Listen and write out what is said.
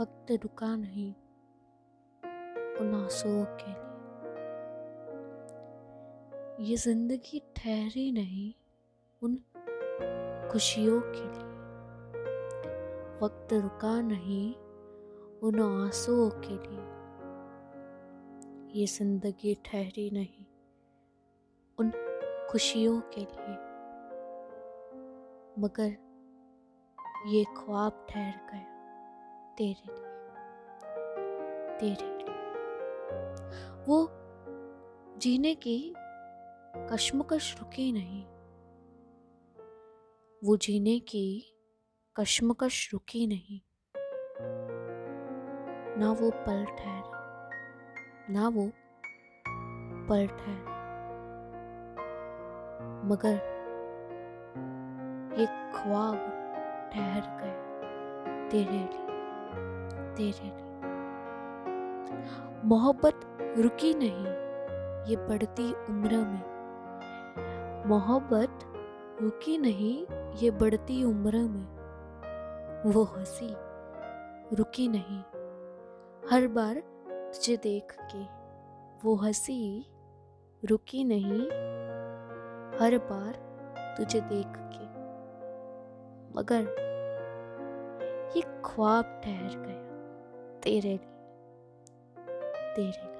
वक्त रुका नहीं उन आंसुओं के लिए। ये ज़िंदगी ठहरी नहीं उन खुशियों के लिए। वक्त रुका नहीं उन आंसुओं के लिए। ये ज़िंदगी ठहरी नहीं उन खुशियों के लिए। मगर ये ख्वाब ठहर गया। तेरे लिए। तेरे लिए। वो जीने की कश्मकश रुकी नहीं। वो जीने की कश्मकश रुकी नहीं। ना वो पल ठहरा, ना वो पल ठहरा। मगर ये ख्वाब ठहर गया तेरे लिए। तेरे लिए मोहब्बत रुकी नहीं, ये बढ़ती उम्र में। मोहब्बत रुकी नहीं, ये बढ़ती उम्र में। वो हँसी, रुकी नहीं। हर बार तुझे देख के वो हँसी, रुकी नहीं। हर बार तुझे देख के। मगर ये ख्वाब ठहर गया। तेरे लिए तेरे लिए।